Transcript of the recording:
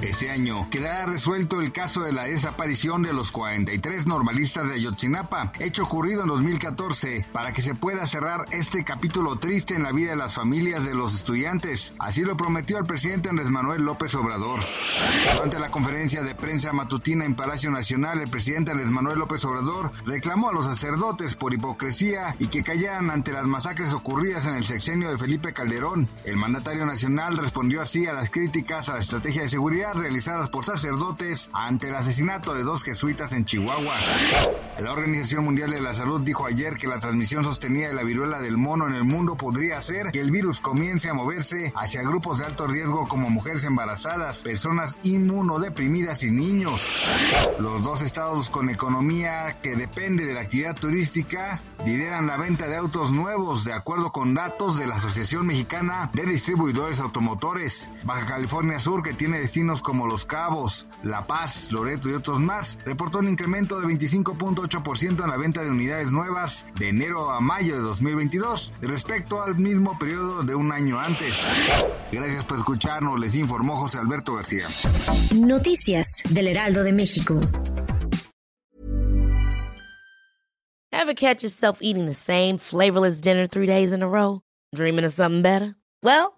Este año quedará resuelto el caso de la desaparición de los 43 normalistas de Ayotzinapa, hecho ocurrido en 2014, para que se pueda cerrar este capítulo triste en la vida de las familias de los estudiantes. Así lo prometió el presidente Andrés Manuel López Obrador. Durante la conferencia de prensa matutina en Palacio Nacional, el presidente Andrés Manuel López Obrador reclamó a los sacerdotes por hipocresía y que callaran ante las masacres ocurridas en el sexenio de Felipe Calderón. El mandatario nacional respondió así a las críticas a la estrategia de seguridad realizadas por sacerdotes ante el asesinato de dos jesuitas en Chihuahua. La Organización Mundial de la Salud dijo ayer que la transmisión sostenida de la viruela del mono en el mundo podría hacer que el virus comience a moverse hacia grupos de alto riesgo como mujeres embarazadas, personas inmunodeprimidas y niños. Los dos estados con economía que depende de la actividad turística lideran la venta de autos nuevos de acuerdo con datos de la Asociación Mexicana de Distribuidores Automotores. Baja California Sur, que tiene destinos como Los Cabos, La Paz, Loreto y otros más, reportó un incremento de 25.8% en la venta de unidades nuevas de enero a mayo de 2022 respecto al mismo periodo de un año antes. Gracias por escucharnos, les informó José Alberto García. Noticias del Heraldo de México. Ever catch yourself eating the same flavorless dinner three days in a row? Dreaming of something better? Well,